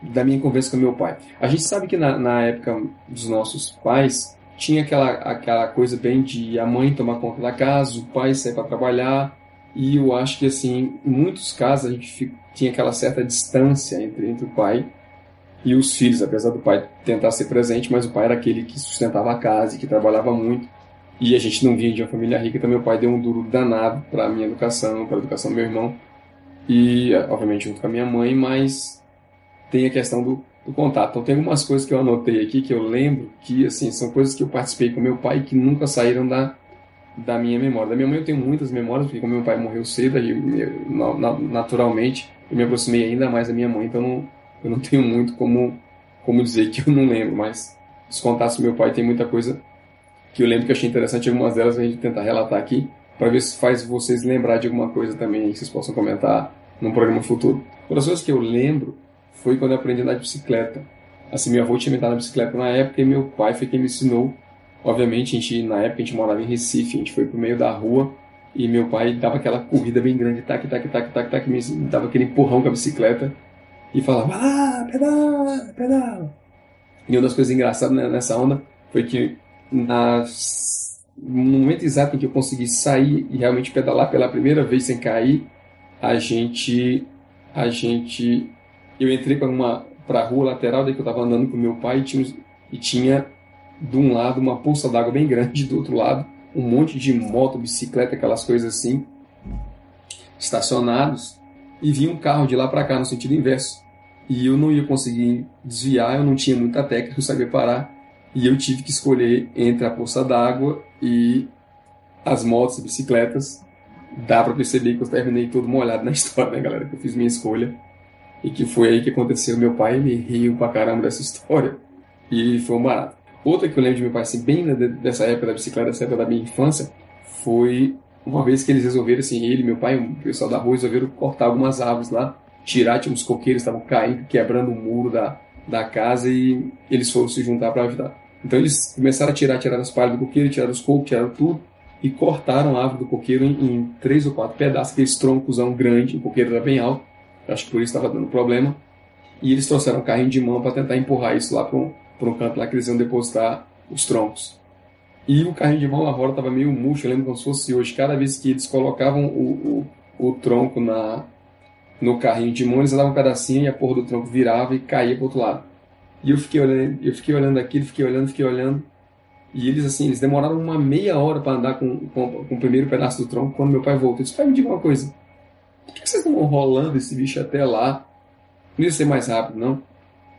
da minha conversa com meu pai? A gente sabe que na, na época dos nossos pais, tinha aquela, aquela coisa bem de a mãe tomar conta da casa, o pai sair para trabalhar. E eu acho que, assim, em muitos casos a gente tinha aquela certa distância entre, entre o pai e os filhos, apesar do pai tentar ser presente, mas o pai era aquele que sustentava a casa e que trabalhava muito. E a gente não vinha de uma família rica, então meu pai deu um duro danado para minha educação, para a educação do meu irmão. E, obviamente, junto com a minha mãe, mas tem a questão do, do, contato. Então, tem algumas coisas que eu anotei aqui que eu lembro que, assim, são coisas que eu participei com meu pai que nunca saíram da, da minha memória. Da minha mãe eu tenho muitas memórias, porque como meu pai morreu cedo, eu, naturalmente eu me aproximei ainda mais da minha mãe, então não, eu não tenho muito como, como dizer que eu não lembro, mas os contatos do meu pai tem muita coisa que eu lembro que achei interessante, algumas delas a gente tentar relatar aqui, para ver se faz vocês lembrar de alguma coisa também que vocês possam comentar num programa futuro. Uma das coisas que eu lembro foi quando eu aprendi a andar de bicicleta. Assim, meu avô tinha me dado na bicicleta na época e meu pai foi quem me ensinou. Obviamente, a gente, na época a gente morava em Recife, a gente foi pro meio da rua e meu pai dava aquela corrida bem grande, tac, tac, tac, tac, tac, me dava aquele empurrão com a bicicleta e falava, ah, pedala, pedala. E uma das coisas engraçadas nessa onda foi que no momento exato em que eu consegui sair e realmente pedalar pela primeira vez sem cair, a gente, a gente, eu entrei para uma para rua lateral daí que eu estava andando com meu pai e tinha, e tinha de um lado uma poça d'água bem grande, do outro lado um monte de moto, bicicleta, aquelas coisas assim, estacionados e vinha um carro de lá para cá no sentido inverso. E eu não ia conseguir desviar, eu não tinha muita técnica, não sabia parar. E eu tive que escolher entre a poça d'água e as motos e bicicletas. Dá para perceber que eu terminei todo molhado na [laughs] história, né, galera? Que eu fiz minha escolha. E que foi aí que aconteceu. Meu pai me riu pra caramba dessa história. E foi um barato. Outra que eu lembro de meu pai, assim, bem dessa época da bicicleta, dessa época da minha infância, foi uma vez que eles resolveram, assim, ele, meu pai, o pessoal da rua, resolveram cortar algumas árvores lá, tirar, tinha uns coqueiros estavam caindo, quebrando o muro da, da casa e eles foram se juntar para ajudar. Então eles começaram a tirar, tiraram as palhas do coqueiro, tiraram os cocos, tiraram tudo e cortaram a árvore do coqueiro em, em três ou quatro pedaços, aqueles troncos grandes, o coqueiro era bem alto, acho que por isso estava dando problema. E eles trouxeram um carrinho de mão para tentar empurrar isso lá para um, um canto lá que eles iam depositar os troncos. E o carrinho de mão lá fora estava meio murcho, eu lembro como se fosse hoje. Cada vez que eles colocavam o, o, o tronco na, no carrinho de mão, eles davam um pedacinho e a porra do tronco virava e caía pro outro lado. E eu fiquei olhando, eu fiquei olhando aquilo, fiquei olhando, fiquei olhando. E eles, assim, eles demoraram uma meia hora para andar com, com, com, o primeiro pedaço do tronco. Quando meu pai voltou, eu disse: Pai, me diga uma coisa. Por que vocês estão rolando esse bicho até lá? Não ia ser mais rápido, não?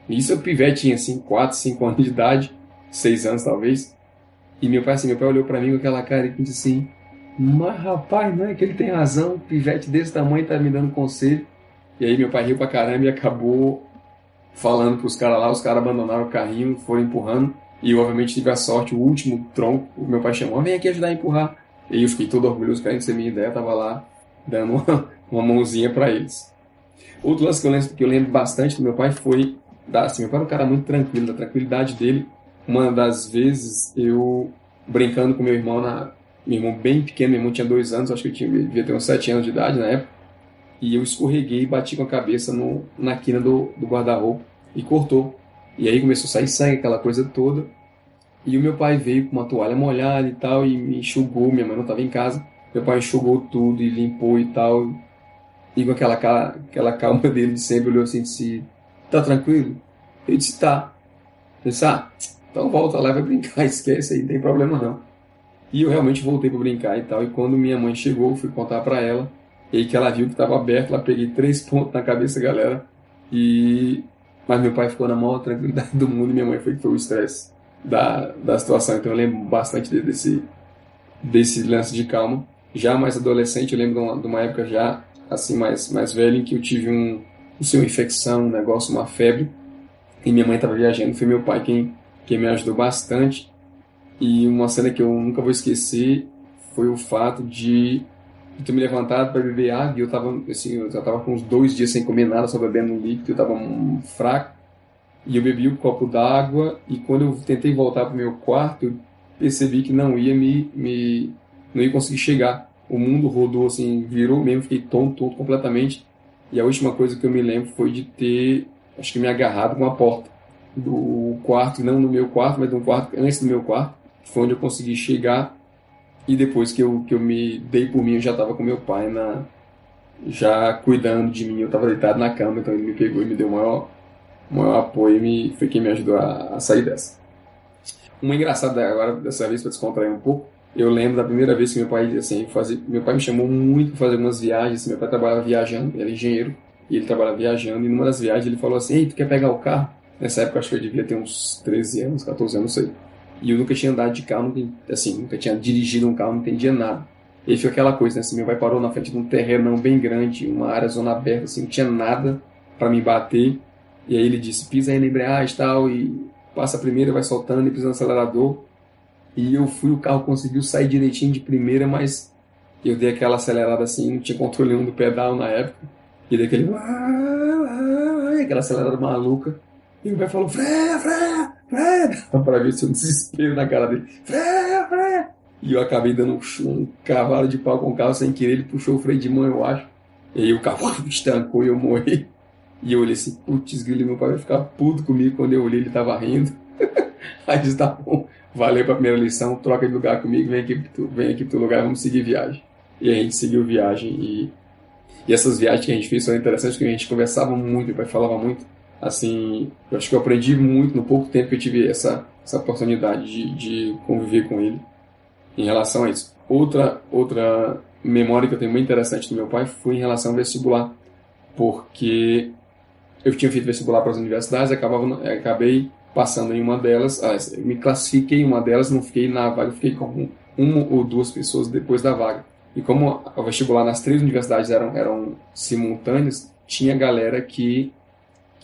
E isso o pivete tinha, assim, 4, 5 [laughs] anos de idade, 6 anos talvez. E meu pai, assim, meu pai olhou para mim com aquela cara e disse assim: Mas rapaz, não é que ele tem razão, pivete desse tamanho tá me dando conselho. E aí meu pai riu pra caramba e acabou falando pros caras lá, os caras abandonaram o carrinho, foram empurrando. E eu, obviamente, tive a sorte, o último tronco, o meu pai chamou, vem aqui ajudar a empurrar. E eu fiquei todo orgulhoso, querendo ser minha ideia, tava lá dando uma, [laughs] uma mãozinha para eles. Outro lance que eu, lembro, que eu lembro bastante do meu pai foi, assim, meu pai era um cara muito tranquilo, da tranquilidade dele uma das vezes, eu brincando com meu irmão, na, meu irmão bem pequeno, meu irmão tinha dois anos, acho que eu tinha, devia ter uns sete anos de idade na época, e eu escorreguei e bati com a cabeça no, na quina do, do guarda-roupa e cortou. E aí começou a sair sangue, aquela coisa toda. E o meu pai veio com uma toalha molhada e tal, e me enxugou, minha mãe não estava em casa. Meu pai enxugou tudo e limpou e tal. E com aquela, aquela calma [laughs] dele de sempre, olhou assim e disse: Tá tranquilo? Eu disse: Tá. Ele Ah, então volta lá vai brincar, [laughs] esquece aí, não tem problema não. E eu realmente voltei para brincar e tal. E quando minha mãe chegou, fui contar para ela. E aí que ela viu que estava aberto, ela peguei três pontos na cabeça, galera. E mas meu pai ficou na maior tranquilidade do mundo e minha mãe foi que foi o estresse da, da situação. Então eu lembro bastante desse desse lance de calma. Já mais adolescente, eu lembro de uma, de uma época já assim mais mais velho em que eu tive um, assim, uma infecção, um negócio, uma febre. E minha mãe estava viajando, foi meu pai quem quem me ajudou bastante. E uma cena que eu nunca vou esquecer foi o fato de eu ter me levantado para beber água e eu tava, assim, eu já tava com uns dois dias sem comer nada, só bebendo um líquido, eu tava um, fraco. E eu bebi um copo d'água e quando eu tentei voltar pro meu quarto, eu percebi que não ia me, me não ia conseguir chegar. O mundo rodou assim, virou mesmo, fiquei tonto, tonto completamente. E a última coisa que eu me lembro foi de ter, acho que me agarrado com a porta do quarto, não no meu quarto, mas de um quarto antes do meu quarto, foi onde eu consegui chegar e depois que eu, que eu me dei por mim, eu já estava com meu pai na já cuidando de mim. Eu estava deitado na cama, então ele me pegou e me deu o maior, maior apoio e me, foi quem me ajudou a, a sair dessa. Uma engraçada agora, dessa vez, para descontrair um pouco, eu lembro da primeira vez que meu pai, assim, fazia, meu pai me chamou muito para fazer algumas viagens. Meu pai trabalhava viajando, ele era engenheiro, e ele trabalhava viajando. E numa das viagens ele falou assim: Ei, tu quer pegar o carro? Nessa época acho que eu devia ter uns 13 anos, 14 anos, não sei. E eu nunca tinha andado de carro, assim, nunca tinha dirigido um carro, não entendia nada. E foi aquela coisa, né? Assim, meu pai parou na frente de um terrenão bem grande, uma área zona aberta, assim, não tinha nada para me bater. E aí ele disse, pisa aí na embreagem e tal, e passa a primeira, vai soltando e pisa no acelerador. E eu fui, o carro conseguiu sair direitinho de primeira, mas eu dei aquela acelerada assim, não tinha controle nenhum do pedal na época. E dei aquele... Aquela acelerada maluca. E o pai falou, freia, freia, freia. Para ver se eu desespero na cara dele. Freia, freia. E eu acabei dando um, um cavalo de pau com o carro sem querer. Ele puxou o freio de mão, eu acho. E aí o carro [laughs] estancou e eu morri. E eu olhei assim, putz, grilo, meu pai vai ficar puto comigo. Quando eu olhei, ele tava rindo. [laughs] aí disse, tá bom, valeu pra primeira lição, troca de lugar comigo, vem aqui, vem aqui pro teu lugar, vamos seguir viagem. E a gente seguiu viagem e, e essas viagens que a gente fez foram interessantes porque a gente conversava muito, meu pai falava muito assim, eu acho que eu aprendi muito no pouco tempo que eu tive essa, essa oportunidade de, de conviver com ele em relação a isso. Outra, outra memória que eu tenho muito interessante do meu pai foi em relação ao vestibular, porque eu tinha feito vestibular para as universidades, acabava, acabei passando em uma delas, ah, me classifiquei em uma delas, não fiquei na vaga, fiquei com uma ou duas pessoas depois da vaga. E como o vestibular nas três universidades eram, eram simultâneos, tinha galera que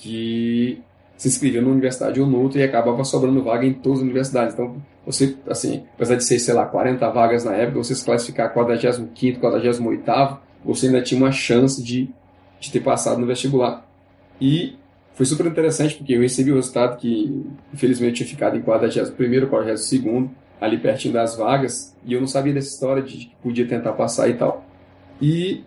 que se inscrevia numa universidade ou noutra e acabava sobrando vaga em todas as universidades. Então, você, assim, apesar de ser, sei lá, 40 vagas na época, você se classificar 45º, 48º, você ainda tinha uma chance de, de ter passado no vestibular. E foi super interessante porque eu recebi o resultado que, infelizmente, tinha ficado em 41º, 42º, ali pertinho das vagas, e eu não sabia dessa história de que podia tentar passar e tal. E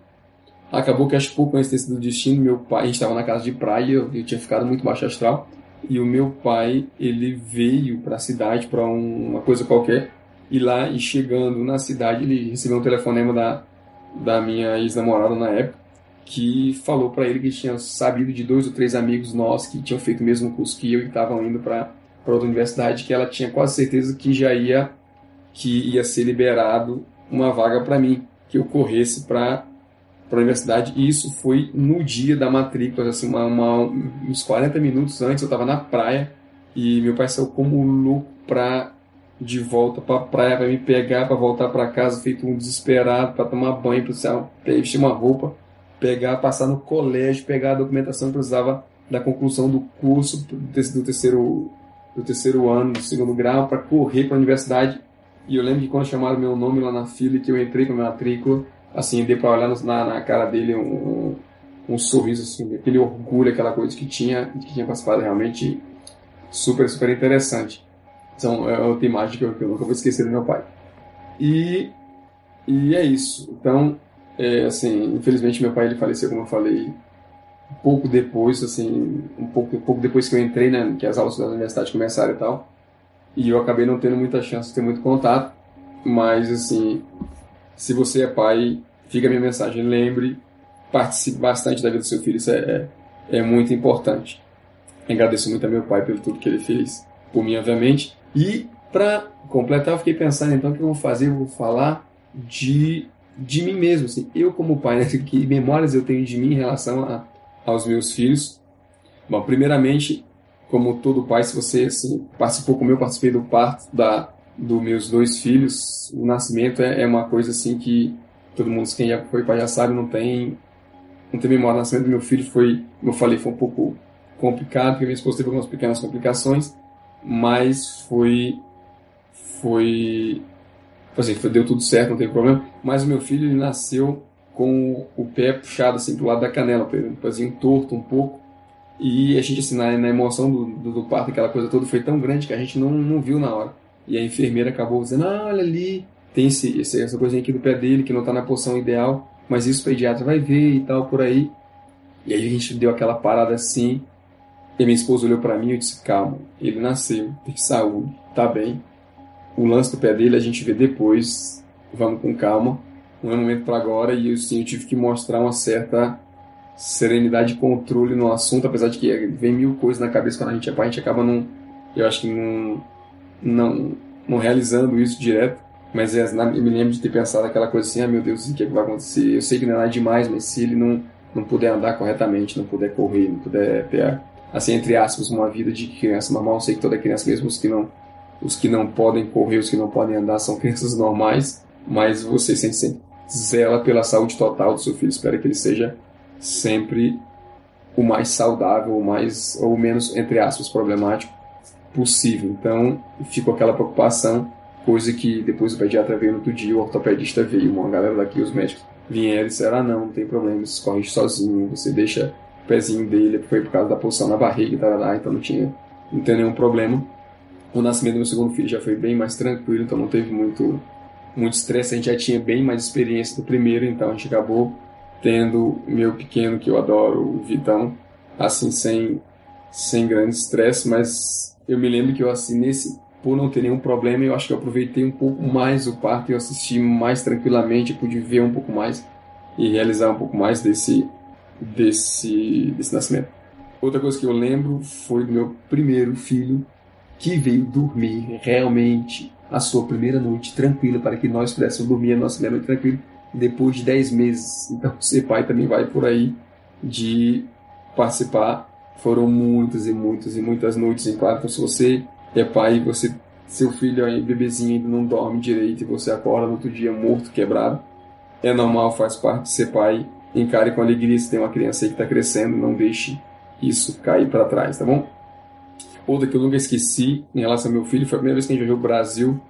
Acabou que acho que por coincidência do destino, meu pai, a gente estava na casa de praia, eu, eu tinha ficado muito baixo astral, e o meu pai, ele veio para a cidade para um, uma coisa qualquer, e lá, e chegando na cidade, ele recebeu um telefonema da, da minha ex-namorada na época, que falou para ele que tinha sabido de dois ou três amigos nossos que tinham feito o mesmo curso que eu e estavam indo para outra universidade, que ela tinha quase certeza que já ia que ia ser liberado uma vaga para mim, que eu corresse para para a universidade e isso foi no dia da matrícula, assim, uma, uma, uns 40 minutos antes eu estava na praia e meu pai saiu como louco para de volta para a praia para me pegar para voltar para casa feito um desesperado para tomar banho para vestir uma roupa pegar passar no colégio pegar a documentação que precisava da conclusão do curso do terceiro do terceiro ano do segundo grau para correr para a universidade. E eu lembro que quando chamaram meu nome lá na fila que eu entrei para matrícula assim, deu para olhar na, na, cara dele um, um sorriso, assim, aquele orgulho, aquela coisa que tinha, que tinha participado realmente super, super interessante. Então, é outra imagem que eu, que eu nunca vou esquecer do meu pai. E, e é isso. Então, é, assim, infelizmente meu pai ele faleceu, como eu falei, um pouco depois, assim, um pouco, um pouco depois que eu entrei, né, que as aulas da universidade começaram e tal. e eu acabei não tendo muita chance de ter muito contato, mas assim, se você é pai, fica a minha mensagem, lembre, participe bastante da vida do seu filho, isso é, é, é muito importante. Agradeço muito a meu pai pelo tudo que ele fez por mim, obviamente. E para completar, eu fiquei pensando então o que eu vou fazer, eu vou falar de de mim mesmo, assim, eu como pai, né, [laughs] que memórias eu tenho de mim em relação a, aos meus filhos. Bom, primeiramente, como todo pai, se você assim, participou como eu participei do parto da dos meus dois filhos, o nascimento é, é uma coisa assim que todo mundo quem já foi pai já sabe, não tem não tem memória. O nascimento do meu filho foi, como eu falei, foi um pouco complicado, porque minha esposa teve algumas pequenas complicações, mas foi foi assim, foi, deu tudo certo, não tem problema. Mas o meu filho ele nasceu com o pé puxado assim pro lado da canela, um pezinho torto um pouco. E a gente, assim, na, na emoção do, do, do, parto, aquela coisa toda foi tão grande que a gente não, não viu na hora. E a enfermeira acabou dizendo: ah, olha ali, tem esse, essa coisinha aqui do pé dele que não está na posição ideal, mas isso o pediatra vai ver e tal, por aí. E aí a gente deu aquela parada assim. E minha esposa olhou para mim e disse: calma, ele nasceu, tem saúde, tá bem. O lance do pé dele a gente vê depois, vamos com calma. Não é momento para agora. E eu, sim, eu tive que mostrar uma certa serenidade e controle no assunto, apesar de que vem mil coisas na cabeça quando a gente é pai, a gente acaba não. Eu acho que não. Não, não realizando isso direto. Mas é, eu me lembro de ter pensado aquela coisa assim: ah, meu Deus, o que, é que vai acontecer? Eu sei que não é nada demais, mas se ele não, não puder andar corretamente, não puder correr, não puder ter, assim, entre aspas, uma vida de criança normal, eu sei que toda criança, mesmo os que não, os que não podem correr, os que não podem andar, são [laughs] crianças normais, mas você sempre zela pela saúde total do seu filho, espera que ele seja sempre o mais saudável, o mais ou menos entre aspas problemático possível. Então, ficou aquela preocupação, coisa que depois o pediatra veio no outro dia, o ortopedista veio, uma galera daqui, os médicos vieram e disseram: "Ah, não, não tem problema, você corrige sozinho, você deixa o pezinho dele, foi por causa da posição na barriga tal, então não tinha não tem nenhum problema. O nascimento do meu segundo filho já foi bem mais tranquilo, então não teve muito muito estresse, a gente já tinha bem mais experiência do primeiro, então a gente acabou tendo meu pequeno que eu adoro, o Vitão, assim sem sem grande estresse, mas eu me lembro que eu assim nesse por não ter nenhum problema, eu acho que eu aproveitei um pouco mais o parto eu assisti mais tranquilamente, pude ver um pouco mais e realizar um pouco mais desse desse desse nascimento. Outra coisa que eu lembro foi do meu primeiro filho que veio dormir realmente a sua primeira noite tranquila para que nós pudéssemos dormir a nossa primeira noite tranquila depois de 10 meses. Então, [laughs] ser pai também vai por aí de participar. Foram muitas e muitas e muitas noites em claro. Se você é pai e você, seu filho aí, bebezinho, ainda não dorme direito e você acorda no outro dia morto, quebrado, é normal, faz parte de ser pai. Encare com alegria se tem uma criança aí que está crescendo, não deixe isso cair para trás, tá bom? Outra que eu nunca esqueci em relação ao meu filho foi a primeira vez que a gente viajou o Brasil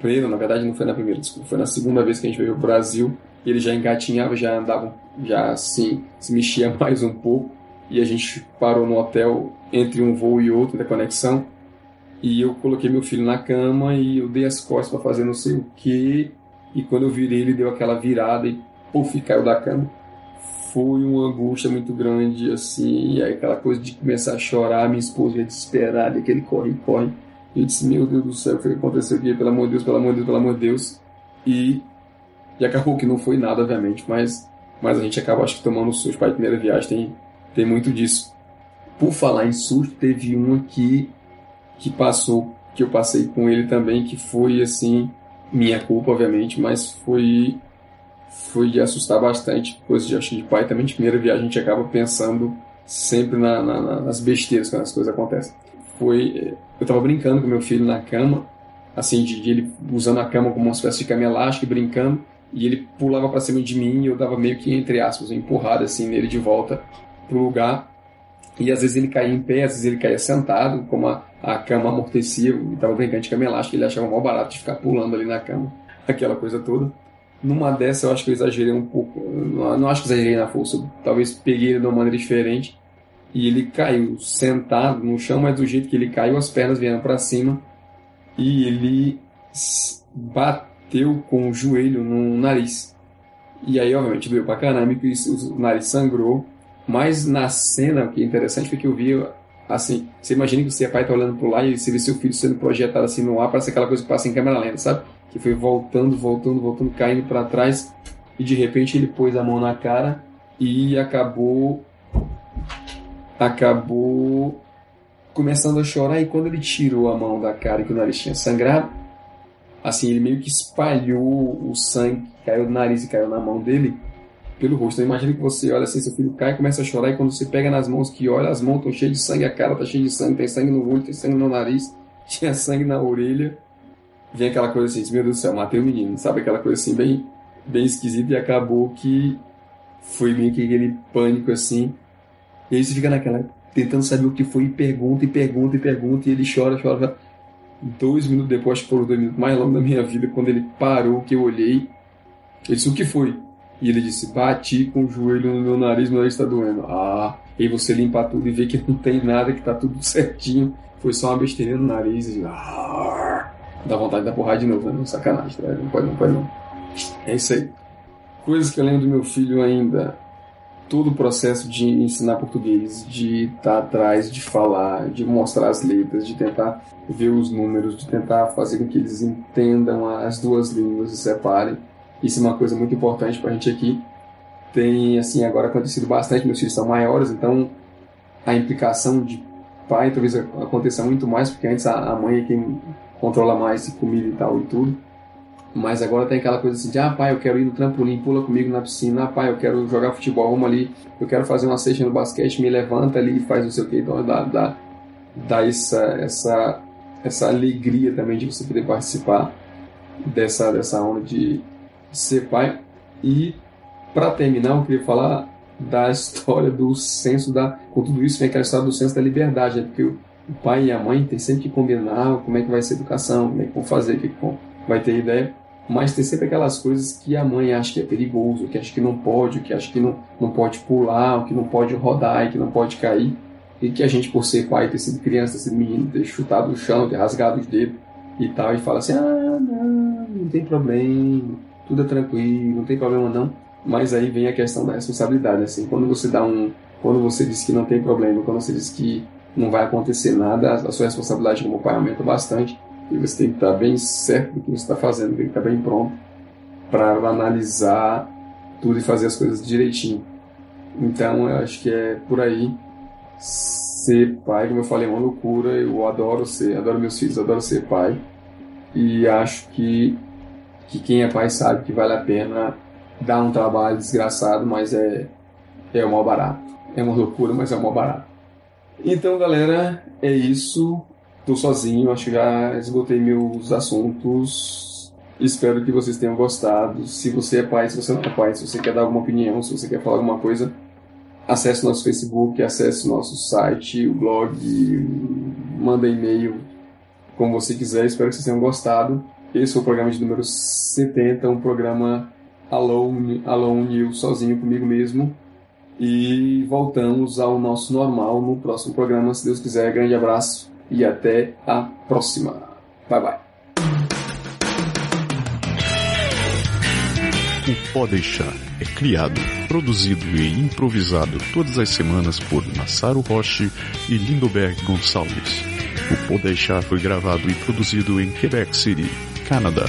pleno, na verdade não foi na primeira, desculpa, foi na segunda vez que a gente veio ao Brasil, ele já engatinhava, já andava, já assim, se mexia [laughs] mais um pouco, e a gente parou no hotel entre um voo e outro da conexão, e eu coloquei meu filho na cama e eu dei as costas para fazer não sei o que, e quando eu virei ele deu aquela virada e puf, caiu da cama. Foi uma angústia muito grande, assim, e aí aquela coisa de começar a chorar, minha esposa ia desesperada, aquele corre, corre e disse, meu Deus do céu, o que aconteceu aqui? Pelo amor de Deus, pelo amor de Deus, pelo amor de Deus. E, e acabou que não foi nada, obviamente, mas, mas a gente acaba, acho que, tomando susto para primeira viagem, tem, tem muito disso. Por falar em susto, teve um aqui que passou, que eu passei com ele também, que foi, assim, minha culpa, obviamente, mas foi foi de assustar bastante, coisa de, acho de pai também, de primeira viagem a gente acaba pensando sempre na, na, nas besteiras quando as coisas acontecem foi. Eu tava brincando com meu filho na cama, assim, de, de ele usando a cama como uma espécie de cama elástica, brincando, e ele pulava para cima de mim e eu dava meio que, entre aspas, empurrada assim nele de volta pro lugar. E às vezes ele caía em pé, às vezes ele caía sentado, como a, a cama amortecia, e tava brincando de cama elástica, ele achava mal barato de ficar pulando ali na cama, [laughs] aquela coisa toda. Numa dessa eu acho que eu exagerei um pouco, não, não acho que exagerei na força, talvez peguei ele de uma maneira diferente e ele caiu sentado no chão, mas do jeito que ele caiu, as pernas vieram para cima e ele bateu com o joelho no nariz. E aí, obviamente, doeu pra caramba, que o nariz sangrou. Mas na cena, o que é interessante foi que eu vi Assim, você imagina que você pai tá olhando pro lá e você vê seu filho sendo projetado assim no ar, parece aquela coisa que passa em câmera lenta, sabe? Que foi voltando, voltando, voltando, caindo para trás e de repente ele pôs a mão na cara e acabou acabou começando a chorar e quando ele tirou a mão da cara que o nariz tinha sangrado, assim, ele meio que espalhou o sangue caiu do nariz e caiu na mão dele pelo rosto. Então imagina que você olha assim, seu filho cai e começa a chorar e quando você pega nas mãos que olha, as mãos estão cheias de sangue, a cara está cheia de sangue, tem sangue no olho, tem sangue no nariz, [laughs] tinha sangue na orelha. Vem aquela coisa assim, meu Deus do céu, matei o menino, sabe? Aquela coisa assim, bem, bem esquisita e acabou que foi meio que aquele pânico assim. E aí você fica naquela, tentando saber o que foi, e pergunta, e pergunta, e pergunta, e ele chora, chora, chora. Dois minutos depois, acho que foram dois minutos mais longos da minha vida, quando ele parou, que eu olhei, ele disse, o que foi? E ele disse, bati com o joelho no meu nariz, meu nariz está doendo. Ah, e você limpa tudo e vê que [laughs] não tem nada, que tá tudo [laughs] certinho. Foi só uma besteirinha no nariz e... Ah, dá vontade de dar porrada de novo, né? Sacanagem, tá? não pode não, pode não. É isso aí. Coisas que eu lembro do meu filho ainda todo o processo de ensinar português, de estar atrás, de falar, de mostrar as letras, de tentar ver os números, de tentar fazer com que eles entendam as duas línguas e separem. Isso é uma coisa muito importante para a gente aqui. Tem, assim, agora acontecido bastante, meus filhos são maiores, então a implicação de pai talvez aconteça muito mais, porque antes a mãe é quem controla mais comida e tal e tudo. Mas agora tem aquela coisa assim de, ah, pai, eu quero ir no trampolim, pula comigo na piscina, ah, pai, eu quero jogar futebol, vamos ali, eu quero fazer uma cesta no basquete, me levanta ali e faz não sei o que, então dá, dá, dá essa, essa, essa alegria também de você poder participar dessa, dessa onda de ser pai. E, para terminar, eu queria falar da [laughs] história do senso da. Com tudo isso, vem aquela história do senso da liberdade, né? porque o pai e a mãe têm sempre que combinar como é que vai ser a educação, como é que vão fazer, o que vai ter ideia mas tem sempre aquelas coisas que a mãe acha que é perigoso, que acha que não pode, que acha que não, não pode pular, que não pode rodar, que não pode cair, e que a gente, por ser pai, ter sido criança, ter sido menino, ter chutado o chão, ter rasgado os dedos e tal, e fala assim: ah, não, não tem problema, tudo é tranquilo, não tem problema não. Mas aí vem a questão da responsabilidade, assim, quando você dá um. Quando você diz que não tem problema, quando você diz que não vai acontecer nada, a sua responsabilidade como pai aumenta bastante. E você tem que estar bem certo do que você está fazendo, tem que estar bem pronto para analisar tudo e fazer as coisas direitinho. Então eu acho que é por aí. Ser pai, como eu falei, é uma loucura. Eu adoro ser, adoro meus filhos, adoro ser pai. E acho que, que quem é pai sabe que vale a pena dar um trabalho desgraçado, mas é, é o maior barato. É uma loucura, mas é o maior barato. Então, galera, é isso. Estou sozinho, acho que já esgotei meus assuntos. Espero que vocês tenham gostado. Se você é pai, se você não é pai, se você quer dar alguma opinião, se você quer falar alguma coisa, acesse nosso Facebook, acesse nosso site, o blog, manda e-mail, como você quiser. Espero que vocês tenham gostado. Esse é o programa de número 70, um programa alone, alone eu sozinho comigo mesmo. E voltamos ao nosso normal no próximo programa, se Deus quiser. Grande abraço e até a próxima. Bye bye. O Pode Deixar é criado, produzido e improvisado todas as semanas por Massaro Roche e Lindoberg Gonçalves. O Pode Deixar foi gravado e produzido em Quebec City, Canadá.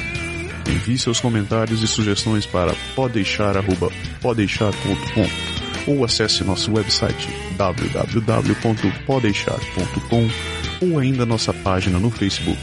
Envie seus comentários e sugestões para podeixar.podeixar.com ou acesse nosso website www.podeixar.com ou ainda nossa página no Facebook